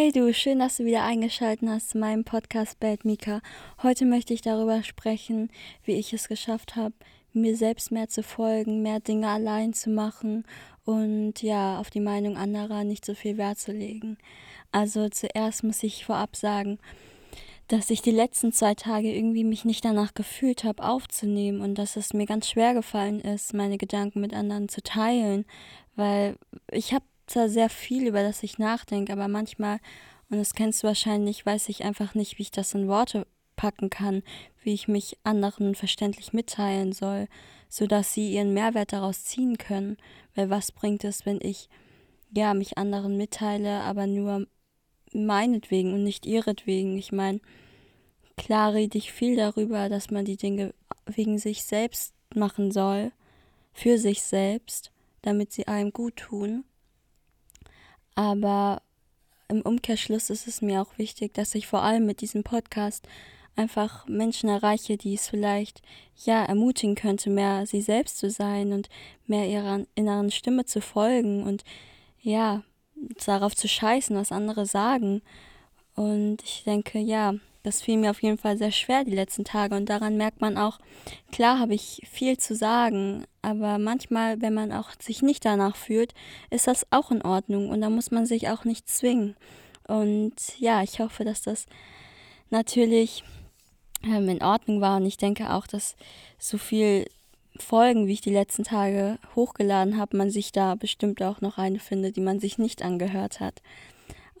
Hey du, schön, dass du wieder eingeschaltet hast zu meinem Podcast Bad Mika. Heute möchte ich darüber sprechen, wie ich es geschafft habe, mir selbst mehr zu folgen, mehr Dinge allein zu machen und ja, auf die Meinung anderer nicht so viel Wert zu legen. Also zuerst muss ich vorab sagen, dass ich die letzten zwei Tage irgendwie mich nicht danach gefühlt habe, aufzunehmen und dass es mir ganz schwer gefallen ist, meine Gedanken mit anderen zu teilen, weil ich habe zwar sehr viel, über das ich nachdenke, aber manchmal, und das kennst du wahrscheinlich, weiß ich einfach nicht, wie ich das in Worte packen kann, wie ich mich anderen verständlich mitteilen soll, sodass sie ihren Mehrwert daraus ziehen können. Weil was bringt es, wenn ich ja mich anderen mitteile, aber nur meinetwegen und nicht ihretwegen. Ich meine, klar rede ich viel darüber, dass man die Dinge wegen sich selbst machen soll, für sich selbst, damit sie einem gut tun. Aber im Umkehrschluss ist es mir auch wichtig, dass ich vor allem mit diesem Podcast einfach Menschen erreiche, die es vielleicht ja ermutigen könnte, mehr sie selbst zu sein und mehr ihrer inneren Stimme zu folgen und ja, darauf zu scheißen, was andere sagen. Und ich denke, ja, das fiel mir auf jeden Fall sehr schwer die letzten Tage und daran merkt man auch, klar habe ich viel zu sagen, aber manchmal, wenn man auch sich nicht danach fühlt, ist das auch in Ordnung und da muss man sich auch nicht zwingen. Und ja, ich hoffe, dass das natürlich ähm, in Ordnung war und ich denke auch, dass so viel Folgen, wie ich die letzten Tage hochgeladen habe, man sich da bestimmt auch noch eine findet, die man sich nicht angehört hat.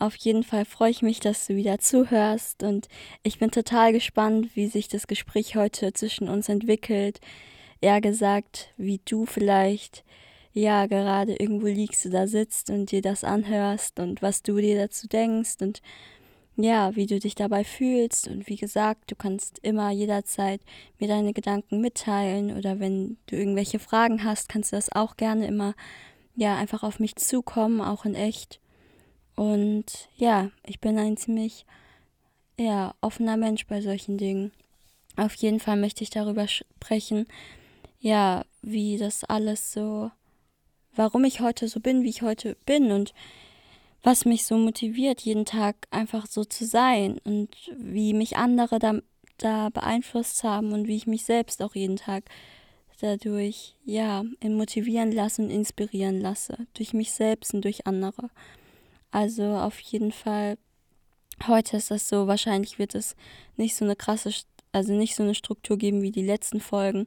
Auf jeden Fall freue ich mich, dass du wieder zuhörst und ich bin total gespannt, wie sich das Gespräch heute zwischen uns entwickelt. Eher gesagt, wie du vielleicht ja gerade irgendwo liegst oder sitzt und dir das anhörst und was du dir dazu denkst und ja, wie du dich dabei fühlst. Und wie gesagt, du kannst immer jederzeit mir deine Gedanken mitteilen oder wenn du irgendwelche Fragen hast, kannst du das auch gerne immer ja einfach auf mich zukommen, auch in echt. Und ja, ich bin ein ziemlich ja, offener Mensch bei solchen Dingen. Auf jeden Fall möchte ich darüber sprechen, ja, wie das alles so, warum ich heute so bin, wie ich heute bin und was mich so motiviert, jeden Tag einfach so zu sein und wie mich andere da, da beeinflusst haben und wie ich mich selbst auch jeden Tag dadurch, ja, motivieren lasse und inspirieren lasse, durch mich selbst und durch andere. Also auf jeden Fall, heute ist das so, wahrscheinlich wird es nicht so eine krasse, also nicht so eine Struktur geben wie die letzten Folgen,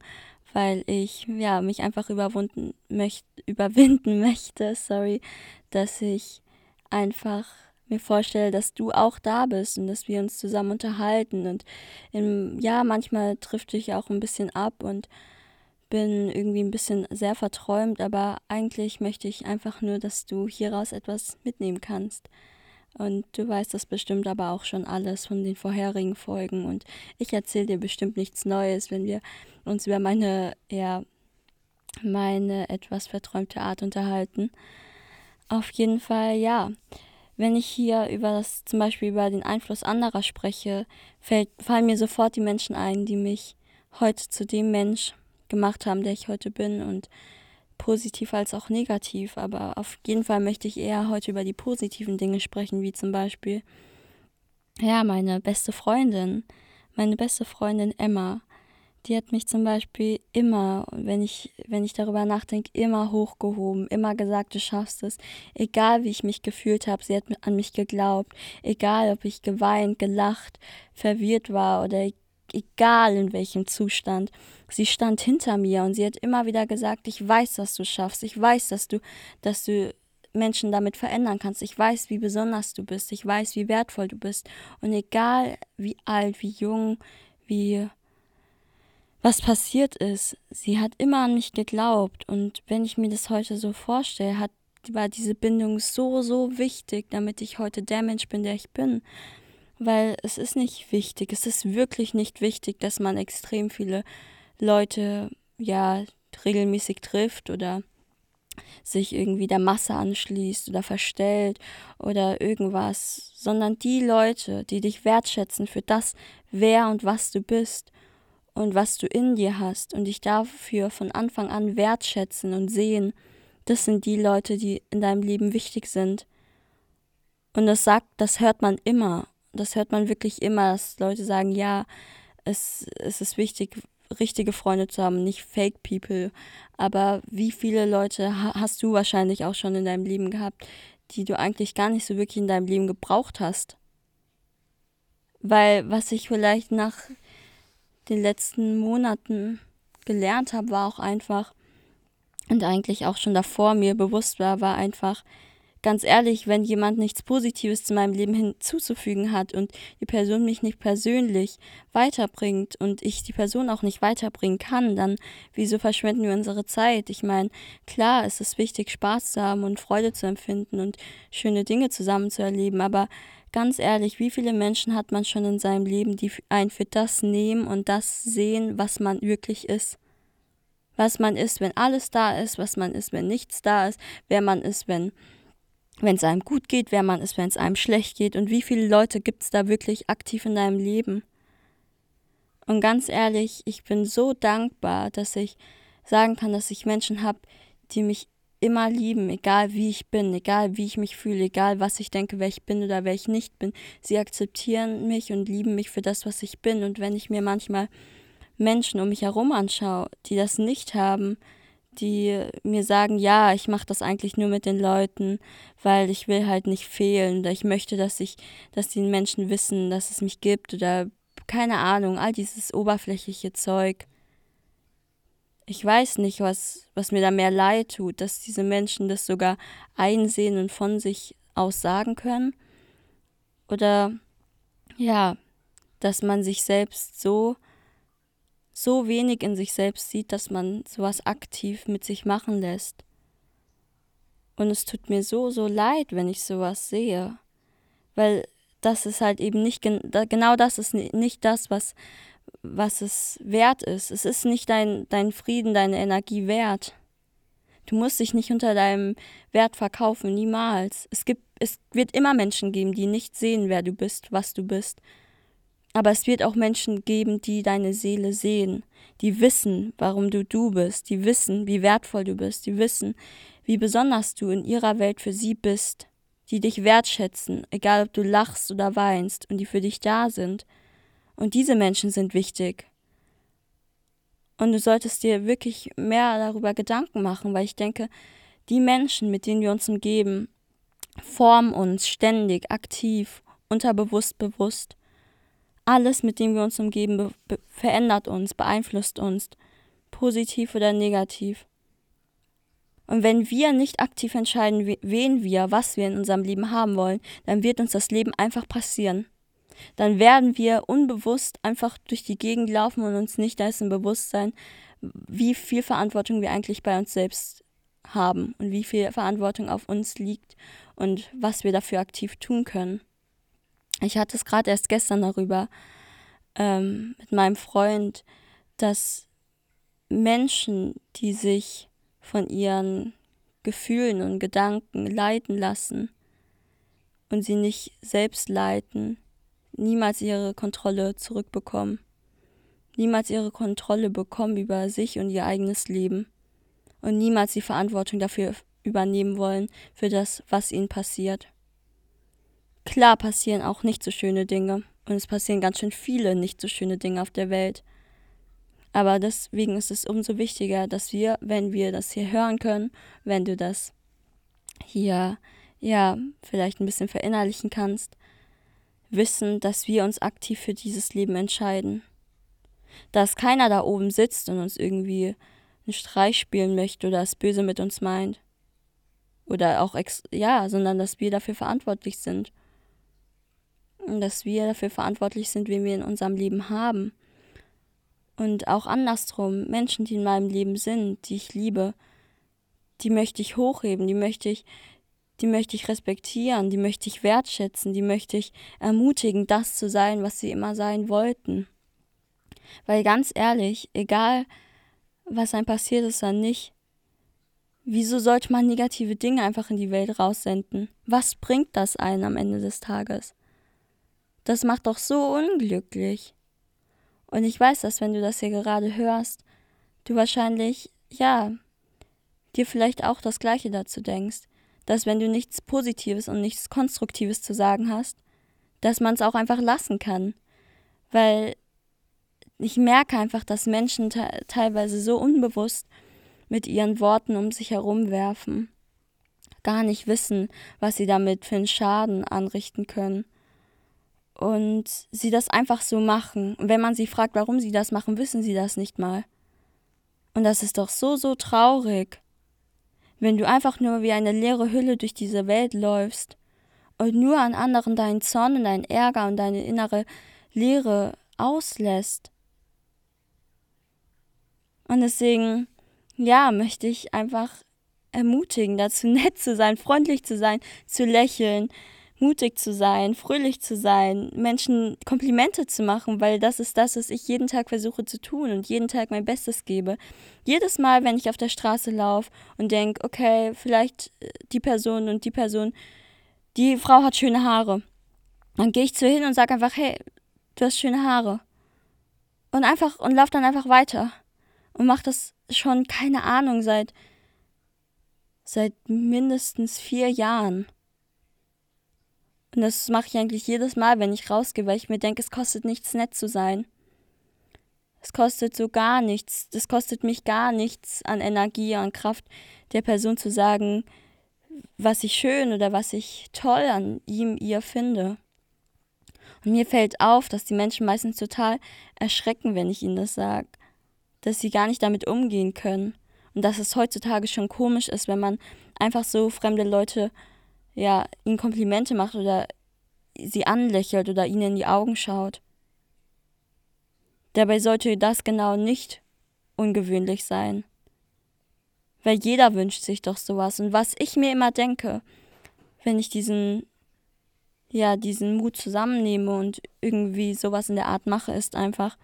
weil ich ja mich einfach überwunden möchte, überwinden möchte, sorry, dass ich einfach mir vorstelle, dass du auch da bist und dass wir uns zusammen unterhalten. Und im, ja, manchmal trifft dich auch ein bisschen ab und bin irgendwie ein bisschen sehr verträumt, aber eigentlich möchte ich einfach nur, dass du hieraus etwas mitnehmen kannst. Und du weißt das bestimmt aber auch schon alles von den vorherigen Folgen. Und ich erzähle dir bestimmt nichts Neues, wenn wir uns über meine, ja, meine etwas verträumte Art unterhalten. Auf jeden Fall, ja. Wenn ich hier über das, zum Beispiel über den Einfluss anderer spreche, fällt, fallen mir sofort die Menschen ein, die mich heute zu dem Mensch gemacht haben, der ich heute bin und positiv als auch negativ. Aber auf jeden Fall möchte ich eher heute über die positiven Dinge sprechen, wie zum Beispiel, ja, meine beste Freundin, meine beste Freundin Emma. Die hat mich zum Beispiel immer, wenn ich, wenn ich darüber nachdenke, immer hochgehoben, immer gesagt, du schaffst es. Egal wie ich mich gefühlt habe, sie hat an mich geglaubt. Egal ob ich geweint, gelacht, verwirrt war oder egal in welchem Zustand. Sie stand hinter mir und sie hat immer wieder gesagt, ich weiß, dass du schaffst, ich weiß, dass du, dass du Menschen damit verändern kannst. Ich weiß, wie besonders du bist, ich weiß, wie wertvoll du bist. Und egal wie alt, wie jung, wie was passiert ist, sie hat immer an mich geglaubt. Und wenn ich mir das heute so vorstelle, hat, war diese Bindung so, so wichtig, damit ich heute der Mensch bin, der ich bin weil es ist nicht wichtig, es ist wirklich nicht wichtig, dass man extrem viele Leute ja regelmäßig trifft oder sich irgendwie der Masse anschließt oder verstellt oder irgendwas, sondern die Leute, die dich wertschätzen für das, wer und was du bist und was du in dir hast und dich dafür von Anfang an wertschätzen und sehen, das sind die Leute, die in deinem Leben wichtig sind. Und das sagt, das hört man immer. Das hört man wirklich immer, dass Leute sagen, ja, es, es ist wichtig, richtige Freunde zu haben, nicht Fake People. Aber wie viele Leute hast du wahrscheinlich auch schon in deinem Leben gehabt, die du eigentlich gar nicht so wirklich in deinem Leben gebraucht hast? Weil was ich vielleicht nach den letzten Monaten gelernt habe, war auch einfach, und eigentlich auch schon davor mir bewusst war, war einfach, ganz ehrlich, wenn jemand nichts Positives zu meinem Leben hinzuzufügen hat und die Person mich nicht persönlich weiterbringt und ich die Person auch nicht weiterbringen kann, dann wieso verschwenden wir unsere Zeit? Ich meine, klar, es ist wichtig, Spaß zu haben und Freude zu empfinden und schöne Dinge zusammen zu erleben, aber ganz ehrlich, wie viele Menschen hat man schon in seinem Leben, die einen für das nehmen und das sehen, was man wirklich ist? Was man ist, wenn alles da ist, was man ist, wenn nichts da ist, wer man ist, wenn wenn es einem gut geht, wer man ist, wenn es einem schlecht geht und wie viele Leute gibt es da wirklich aktiv in deinem Leben. Und ganz ehrlich, ich bin so dankbar, dass ich sagen kann, dass ich Menschen habe, die mich immer lieben, egal wie ich bin, egal wie ich mich fühle, egal was ich denke, wer ich bin oder wer ich nicht bin. Sie akzeptieren mich und lieben mich für das, was ich bin. Und wenn ich mir manchmal Menschen um mich herum anschaue, die das nicht haben, die mir sagen, ja, ich mache das eigentlich nur mit den Leuten, weil ich will halt nicht fehlen oder ich möchte, dass ich, dass die Menschen wissen, dass es mich gibt oder keine Ahnung, all dieses oberflächliche Zeug. Ich weiß nicht, was, was mir da mehr leid tut, dass diese Menschen das sogar einsehen und von sich aus sagen können. Oder ja, dass man sich selbst so so wenig in sich selbst sieht, dass man sowas aktiv mit sich machen lässt. Und es tut mir so, so leid, wenn ich sowas sehe. Weil das ist halt eben nicht, genau das ist nicht das, was, was es wert ist. Es ist nicht dein, dein Frieden, deine Energie wert. Du musst dich nicht unter deinem Wert verkaufen, niemals. Es gibt, es wird immer Menschen geben, die nicht sehen, wer du bist, was du bist. Aber es wird auch Menschen geben, die deine Seele sehen, die wissen, warum du du bist, die wissen, wie wertvoll du bist, die wissen, wie besonders du in ihrer Welt für sie bist, die dich wertschätzen, egal ob du lachst oder weinst, und die für dich da sind. Und diese Menschen sind wichtig. Und du solltest dir wirklich mehr darüber Gedanken machen, weil ich denke, die Menschen, mit denen wir uns umgeben, formen uns ständig, aktiv, unterbewusst, bewusst. Alles, mit dem wir uns umgeben, verändert uns, beeinflusst uns, positiv oder negativ. Und wenn wir nicht aktiv entscheiden, wen wir, was wir in unserem Leben haben wollen, dann wird uns das Leben einfach passieren. Dann werden wir unbewusst einfach durch die Gegend laufen und uns nicht dessen bewusst sein, wie viel Verantwortung wir eigentlich bei uns selbst haben und wie viel Verantwortung auf uns liegt und was wir dafür aktiv tun können. Ich hatte es gerade erst gestern darüber ähm, mit meinem Freund, dass Menschen, die sich von ihren Gefühlen und Gedanken leiten lassen und sie nicht selbst leiten, niemals ihre Kontrolle zurückbekommen, niemals ihre Kontrolle bekommen über sich und ihr eigenes Leben und niemals die Verantwortung dafür übernehmen wollen, für das, was ihnen passiert. Klar passieren auch nicht so schöne Dinge. Und es passieren ganz schön viele nicht so schöne Dinge auf der Welt. Aber deswegen ist es umso wichtiger, dass wir, wenn wir das hier hören können, wenn du das hier, ja, vielleicht ein bisschen verinnerlichen kannst, wissen, dass wir uns aktiv für dieses Leben entscheiden. Dass keiner da oben sitzt und uns irgendwie einen Streich spielen möchte oder es böse mit uns meint. Oder auch, ja, sondern dass wir dafür verantwortlich sind dass wir dafür verantwortlich sind, wen wir in unserem Leben haben. Und auch andersrum, Menschen, die in meinem Leben sind, die ich liebe, die möchte ich hochheben, die möchte ich, die möchte ich respektieren, die möchte ich wertschätzen, die möchte ich ermutigen, das zu sein, was sie immer sein wollten. Weil ganz ehrlich, egal was einem passiert ist oder nicht, wieso sollte man negative Dinge einfach in die Welt raussenden? Was bringt das einen am Ende des Tages? Das macht doch so unglücklich. Und ich weiß, dass wenn du das hier gerade hörst, du wahrscheinlich, ja, dir vielleicht auch das Gleiche dazu denkst, dass wenn du nichts Positives und nichts Konstruktives zu sagen hast, dass man es auch einfach lassen kann. Weil ich merke einfach, dass Menschen te teilweise so unbewusst mit ihren Worten um sich herum werfen, gar nicht wissen, was sie damit für einen Schaden anrichten können. Und sie das einfach so machen. Und wenn man sie fragt, warum sie das machen, wissen sie das nicht mal. Und das ist doch so, so traurig. Wenn du einfach nur wie eine leere Hülle durch diese Welt läufst und nur an anderen deinen Zorn und deinen Ärger und deine innere Leere auslässt. Und deswegen, ja, möchte ich einfach ermutigen, dazu nett zu sein, freundlich zu sein, zu lächeln, mutig zu sein, fröhlich zu sein, Menschen Komplimente zu machen, weil das ist das, was ich jeden Tag versuche zu tun und jeden Tag mein Bestes gebe. Jedes Mal, wenn ich auf der Straße laufe und denke, okay, vielleicht äh, die Person und die Person, die Frau hat schöne Haare, dann gehe ich zu ihr hin und sage einfach, hey, du hast schöne Haare. Und einfach, und lauf dann einfach weiter. Und mach das schon, keine Ahnung, seit, seit mindestens vier Jahren. Und das mache ich eigentlich jedes Mal, wenn ich rausgehe, weil ich mir denke, es kostet nichts, nett zu sein. Es kostet so gar nichts. Das kostet mich gar nichts an Energie, an Kraft der Person zu sagen, was ich schön oder was ich toll an ihm, ihr finde. Und mir fällt auf, dass die Menschen meistens total erschrecken, wenn ich ihnen das sage. Dass sie gar nicht damit umgehen können. Und dass es heutzutage schon komisch ist, wenn man einfach so fremde Leute ja, ihnen Komplimente macht oder sie anlächelt oder ihnen in die Augen schaut. Dabei sollte das genau nicht ungewöhnlich sein. Weil jeder wünscht sich doch sowas. Und was ich mir immer denke, wenn ich diesen, ja, diesen Mut zusammennehme und irgendwie sowas in der Art mache, ist einfach,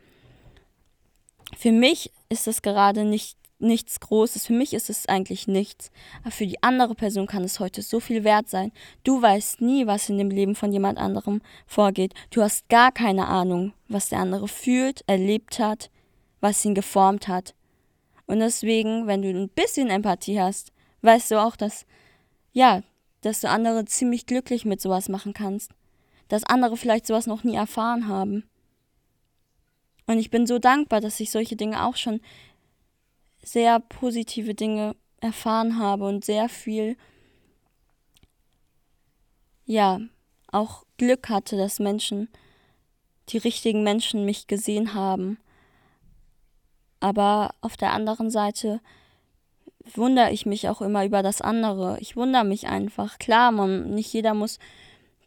für mich ist es gerade nicht nichts Großes. Für mich ist es eigentlich nichts. Aber für die andere Person kann es heute so viel wert sein. Du weißt nie, was in dem Leben von jemand anderem vorgeht. Du hast gar keine Ahnung, was der andere fühlt, erlebt hat, was ihn geformt hat. Und deswegen, wenn du ein bisschen Empathie hast, weißt du auch, dass, ja, dass du andere ziemlich glücklich mit sowas machen kannst. Dass andere vielleicht sowas noch nie erfahren haben. Und ich bin so dankbar, dass ich solche Dinge auch schon sehr positive Dinge erfahren habe und sehr viel, ja, auch Glück hatte, dass Menschen, die richtigen Menschen mich gesehen haben. Aber auf der anderen Seite wundere ich mich auch immer über das andere. Ich wundere mich einfach. Klar, man, nicht jeder muss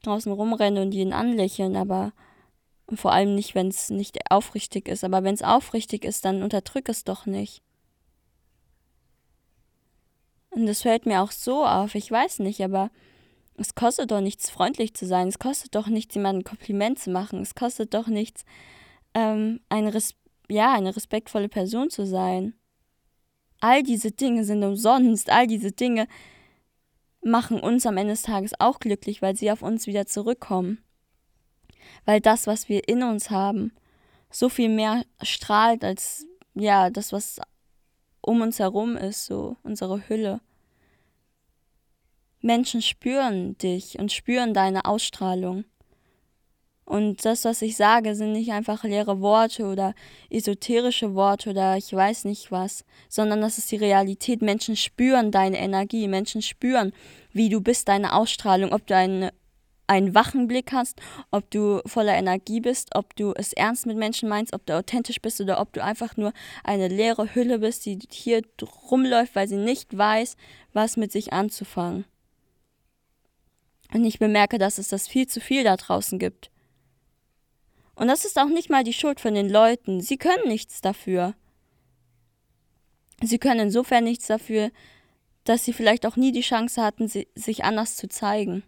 draußen rumrennen und jeden anlächeln, aber vor allem nicht, wenn es nicht aufrichtig ist. Aber wenn es aufrichtig ist, dann unterdrück es doch nicht. Und das fällt mir auch so auf, ich weiß nicht, aber es kostet doch nichts, freundlich zu sein. Es kostet doch nichts, jemandem ein Kompliment zu machen. Es kostet doch nichts, ähm, eine, Res ja, eine respektvolle Person zu sein. All diese Dinge sind umsonst. All diese Dinge machen uns am Ende des Tages auch glücklich, weil sie auf uns wieder zurückkommen. Weil das, was wir in uns haben, so viel mehr strahlt als ja, das, was um uns herum ist, so unsere Hülle. Menschen spüren dich und spüren deine Ausstrahlung. Und das, was ich sage, sind nicht einfach leere Worte oder esoterische Worte oder ich weiß nicht was, sondern das ist die Realität. Menschen spüren deine Energie, Menschen spüren, wie du bist, deine Ausstrahlung, ob du eine einen wachen Blick hast, ob du voller Energie bist, ob du es ernst mit Menschen meinst, ob du authentisch bist oder ob du einfach nur eine leere Hülle bist, die hier rumläuft, weil sie nicht weiß, was mit sich anzufangen. Und ich bemerke, dass es das viel zu viel da draußen gibt. Und das ist auch nicht mal die Schuld von den Leuten. Sie können nichts dafür. Sie können insofern nichts dafür, dass sie vielleicht auch nie die Chance hatten, sich anders zu zeigen.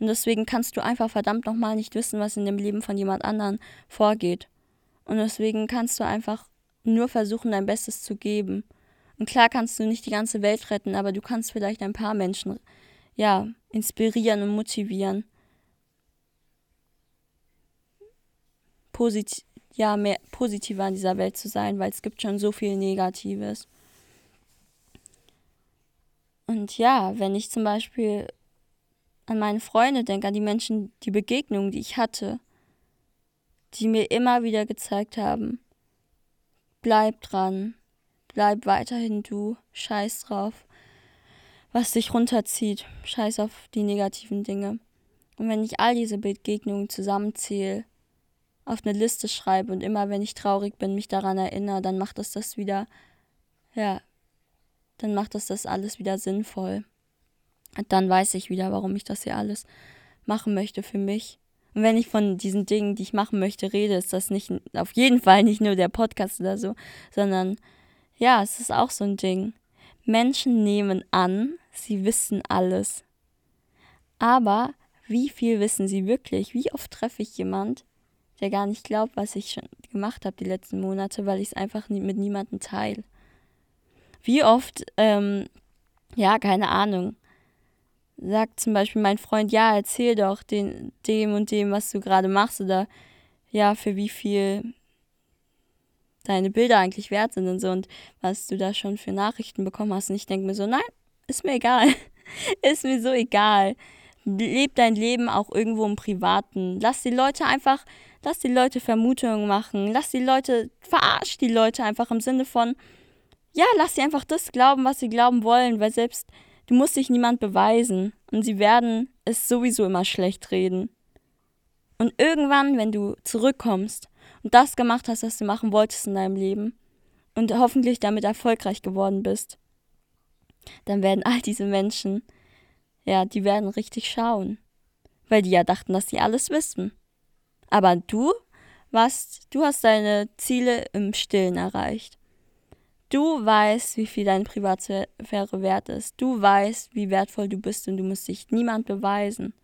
Und deswegen kannst du einfach verdammt nochmal nicht wissen, was in dem Leben von jemand anderen vorgeht. Und deswegen kannst du einfach nur versuchen, dein Bestes zu geben. Und klar kannst du nicht die ganze Welt retten, aber du kannst vielleicht ein paar Menschen, ja, inspirieren und motivieren. Posit ja, mehr positiver in dieser Welt zu sein, weil es gibt schon so viel Negatives. Und ja, wenn ich zum Beispiel an meine Freunde denke, an die Menschen, die Begegnungen, die ich hatte, die mir immer wieder gezeigt haben, bleib dran, bleib weiterhin du, scheiß drauf, was dich runterzieht, scheiß auf die negativen Dinge. Und wenn ich all diese Begegnungen zusammenzähle, auf eine Liste schreibe und immer, wenn ich traurig bin, mich daran erinnere, dann macht das das wieder, ja, dann macht das das alles wieder sinnvoll. Dann weiß ich wieder, warum ich das hier alles machen möchte für mich. Und wenn ich von diesen Dingen, die ich machen möchte, rede, ist das nicht auf jeden Fall nicht nur der Podcast oder so, sondern ja, es ist auch so ein Ding. Menschen nehmen an, sie wissen alles. Aber wie viel wissen sie wirklich? Wie oft treffe ich jemand, der gar nicht glaubt, was ich schon gemacht habe die letzten Monate, weil ich es einfach nie, mit niemandem teile? Wie oft, ähm, ja, keine Ahnung, sagt zum Beispiel mein Freund, ja, erzähl doch den, dem und dem, was du gerade machst oder ja, für wie viel deine Bilder eigentlich wert sind und so und was du da schon für Nachrichten bekommen hast. Und ich denke mir so, nein, ist mir egal. ist mir so egal. Leb dein Leben auch irgendwo im Privaten. Lass die Leute einfach, lass die Leute Vermutungen machen. Lass die Leute, verarsch die Leute einfach im Sinne von, ja, lass sie einfach das glauben, was sie glauben wollen, weil selbst Du musst dich niemand beweisen und sie werden es sowieso immer schlecht reden. Und irgendwann, wenn du zurückkommst und das gemacht hast, was du machen wolltest in deinem Leben und hoffentlich damit erfolgreich geworden bist, dann werden all diese Menschen, ja, die werden richtig schauen, weil die ja dachten, dass sie alles wissen. Aber du warst, du hast deine Ziele im Stillen erreicht. Du weißt, wie viel deine Privatsphäre wert ist. Du weißt, wie wertvoll du bist und du musst dich niemand beweisen.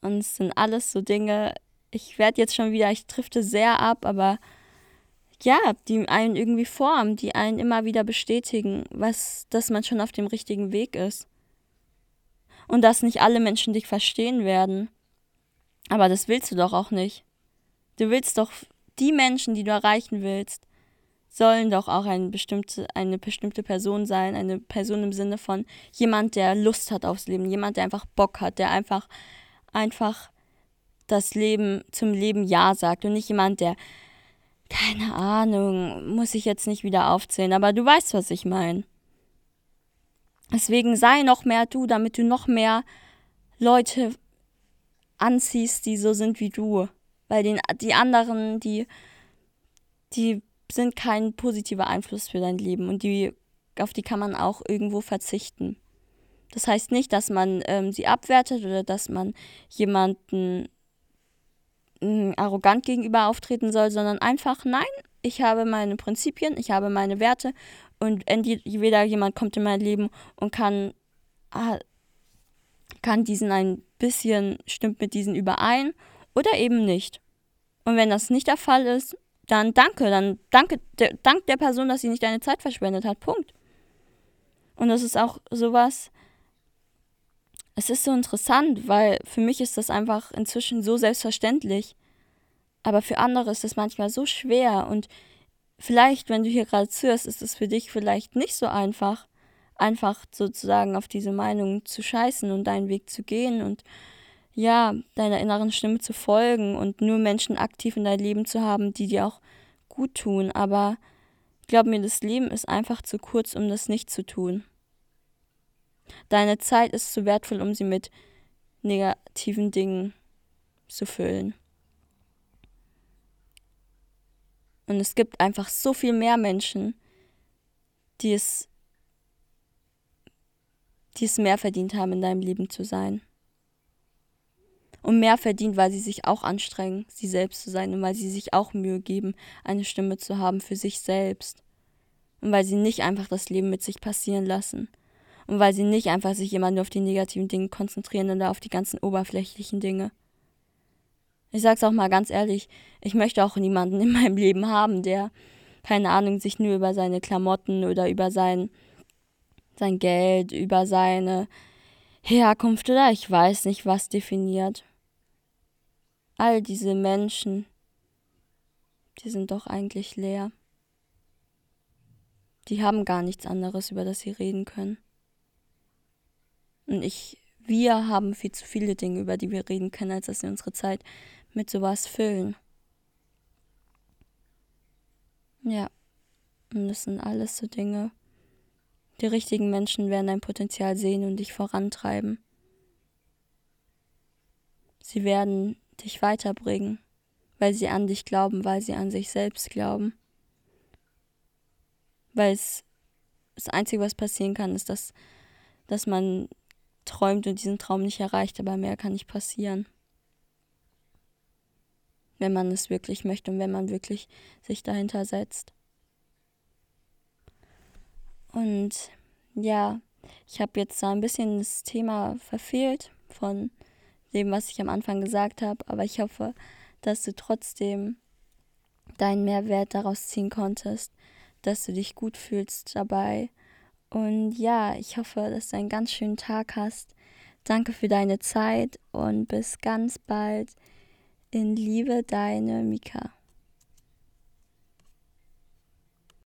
Und es sind alles so Dinge, ich werde jetzt schon wieder, ich drifte sehr ab, aber ja, die einen irgendwie formen, die einen immer wieder bestätigen, was, dass man schon auf dem richtigen Weg ist. Und dass nicht alle Menschen dich verstehen werden. Aber das willst du doch auch nicht. Du willst doch die Menschen, die du erreichen willst, sollen doch auch eine bestimmte, eine bestimmte Person sein, eine Person im Sinne von jemand, der Lust hat aufs Leben, jemand, der einfach Bock hat, der einfach, einfach das Leben zum Leben Ja sagt und nicht jemand, der, keine Ahnung, muss ich jetzt nicht wieder aufzählen, aber du weißt, was ich meine. Deswegen sei noch mehr du, damit du noch mehr Leute anziehst, die so sind wie du. Weil den, die anderen, die, die sind kein positiver Einfluss für dein Leben und die, auf die kann man auch irgendwo verzichten. Das heißt nicht, dass man ähm, sie abwertet oder dass man jemanden äh, arrogant gegenüber auftreten soll, sondern einfach, nein, ich habe meine Prinzipien, ich habe meine Werte und entweder jemand kommt in mein Leben und kann, ah, kann diesen ein bisschen, stimmt mit diesen überein oder eben nicht. Und wenn das nicht der Fall ist, dann danke, dann danke, der, dank der Person, dass sie nicht deine Zeit verschwendet hat. Punkt. Und das ist auch sowas, es ist so interessant, weil für mich ist das einfach inzwischen so selbstverständlich. Aber für andere ist das manchmal so schwer und vielleicht, wenn du hier gerade zuhörst, ist es für dich vielleicht nicht so einfach, einfach sozusagen auf diese Meinung zu scheißen und deinen Weg zu gehen und ja, deiner inneren Stimme zu folgen und nur Menschen aktiv in dein Leben zu haben, die dir auch gut tun. Aber glaub mir, das Leben ist einfach zu kurz, um das nicht zu tun. Deine Zeit ist zu wertvoll, um sie mit negativen Dingen zu füllen. Und es gibt einfach so viel mehr Menschen, die es, die es mehr verdient haben, in deinem Leben zu sein und mehr verdient, weil sie sich auch anstrengen, sie selbst zu sein und weil sie sich auch Mühe geben, eine Stimme zu haben für sich selbst. Und weil sie nicht einfach das Leben mit sich passieren lassen. Und weil sie nicht einfach sich immer nur auf die negativen Dinge konzentrieren oder auf die ganzen oberflächlichen Dinge. Ich sag's auch mal ganz ehrlich, ich möchte auch niemanden in meinem Leben haben, der, keine Ahnung, sich nur über seine Klamotten oder über sein, sein Geld, über seine Herkunft oder ich weiß nicht was definiert all diese Menschen, die sind doch eigentlich leer. die haben gar nichts anderes, über das sie reden können. Und ich, wir haben viel zu viele Dinge, über die wir reden können, als dass wir unsere Zeit mit sowas füllen. Ja, und das sind alles so Dinge. Die richtigen Menschen werden dein Potenzial sehen und dich vorantreiben. Sie werden dich weiterbringen, weil sie an dich glauben, weil sie an sich selbst glauben. Weil es das Einzige, was passieren kann, ist, dass, dass man träumt und diesen Traum nicht erreicht, aber mehr kann nicht passieren. Wenn man es wirklich möchte und wenn man wirklich sich dahinter setzt. Und ja, ich habe jetzt da ein bisschen das Thema verfehlt von dem, was ich am Anfang gesagt habe, aber ich hoffe, dass du trotzdem deinen Mehrwert daraus ziehen konntest, dass du dich gut fühlst dabei. Und ja, ich hoffe, dass du einen ganz schönen Tag hast. Danke für deine Zeit und bis ganz bald. In Liebe, deine Mika.